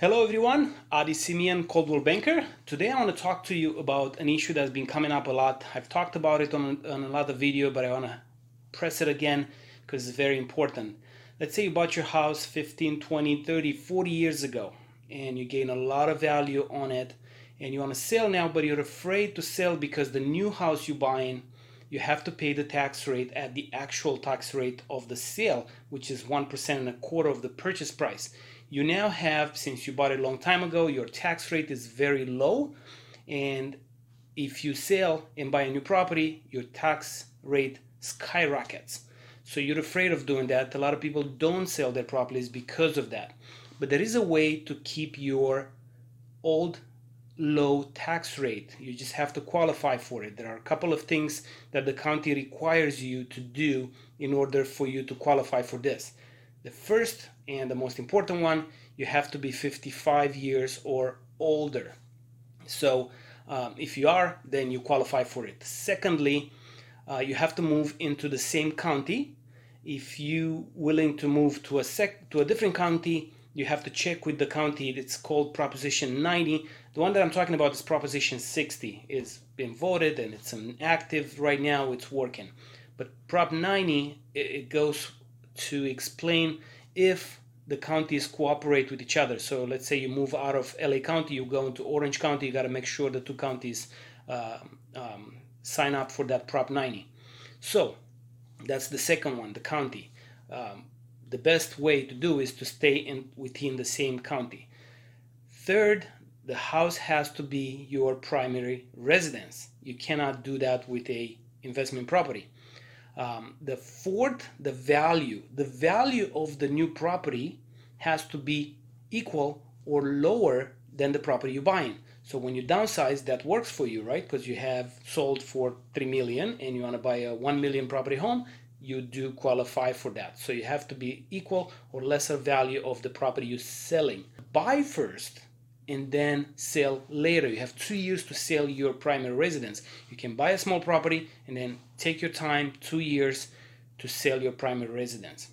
Hello everyone, Adi Simeon, Coldwell Banker. Today I want to talk to you about an issue that's been coming up a lot. I've talked about it on, on another video, but I want to press it again because it's very important. Let's say you bought your house 15, 20, 30, 40 years ago and you gain a lot of value on it and you want to sell now, but you're afraid to sell because the new house you're buying, you have to pay the tax rate at the actual tax rate of the sale, which is 1% and a quarter of the purchase price you now have, since you bought it a long time ago, your tax rate is very low. And if you sell and buy a new property, your tax rate skyrockets. So you're afraid of doing that. A lot of people don't sell their properties because of that. But there is a way to keep your old low tax rate. You just have to qualify for it. There are a couple of things that the county requires you to do in order for you to qualify for this. The first and the most important one, you have to be 55 years or older. So um, if you are, then you qualify for it. Secondly, uh, you have to move into the same county. If you willing to move to a sec to a different county, you have to check with the county. It's called Proposition 90. The one that I'm talking about is Proposition 60. It's been voted and it's an active right now. It's working. But Prop 90 it, it goes to explain if the counties cooperate with each other. So let's say you move out of LA County, you go into Orange County, you got to make sure the two counties uh, um, sign up for that Prop 90. So that's the second one, the county. Um, the best way to do is to stay in within the same county. Third, the house has to be your primary residence. You cannot do that with a investment property. Um, the fourth, the value. The value of the new property has to be equal or lower than the property you're buying. So when you downsize, that works for you, right? Because you have sold for three million and you want to buy a one million property home, you do qualify for that. So you have to be equal or lesser value of the property you're selling. Buy first and then sell later. You have two years to sell your primary residence. You can buy a small property and then take your time, two years, to sell your primary residence.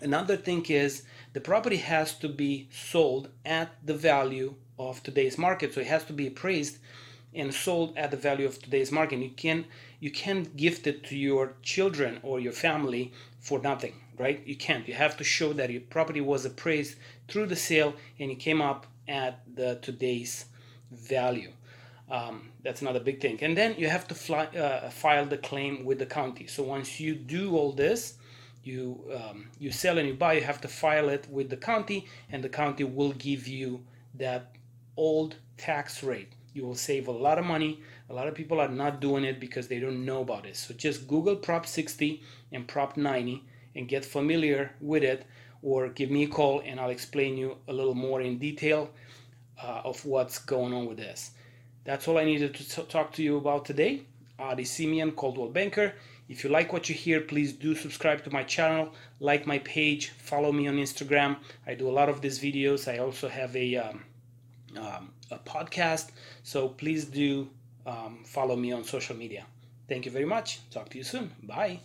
Another thing is the property has to be sold at the value of today's market. So it has to be appraised and sold at the value of today's market. You can you can't gift it to your children or your family for nothing, right? You can't. You have to show that your property was appraised through the sale and it came up at the today's value. Um, that's another big thing. And then you have to fly, uh, file the claim with the county. So once you do all this, you um, you sell and you buy, you have to file it with the county, and the county will give you that old tax rate. You will save a lot of money. A lot of people are not doing it because they don't know about it. So just Google Prop 60 and Prop 90 and get familiar with it or give me a call and I'll explain you a little more in detail uh, of what's going on with this. That's all I needed to t- talk to you about today. Adi Simeon, Coldwell Banker. If you like what you hear, please do subscribe to my channel, like my page, follow me on Instagram. I do a lot of these videos. I also have a, um, um, a podcast, so please do um, follow me on social media. Thank you very much. Talk to you soon. Bye.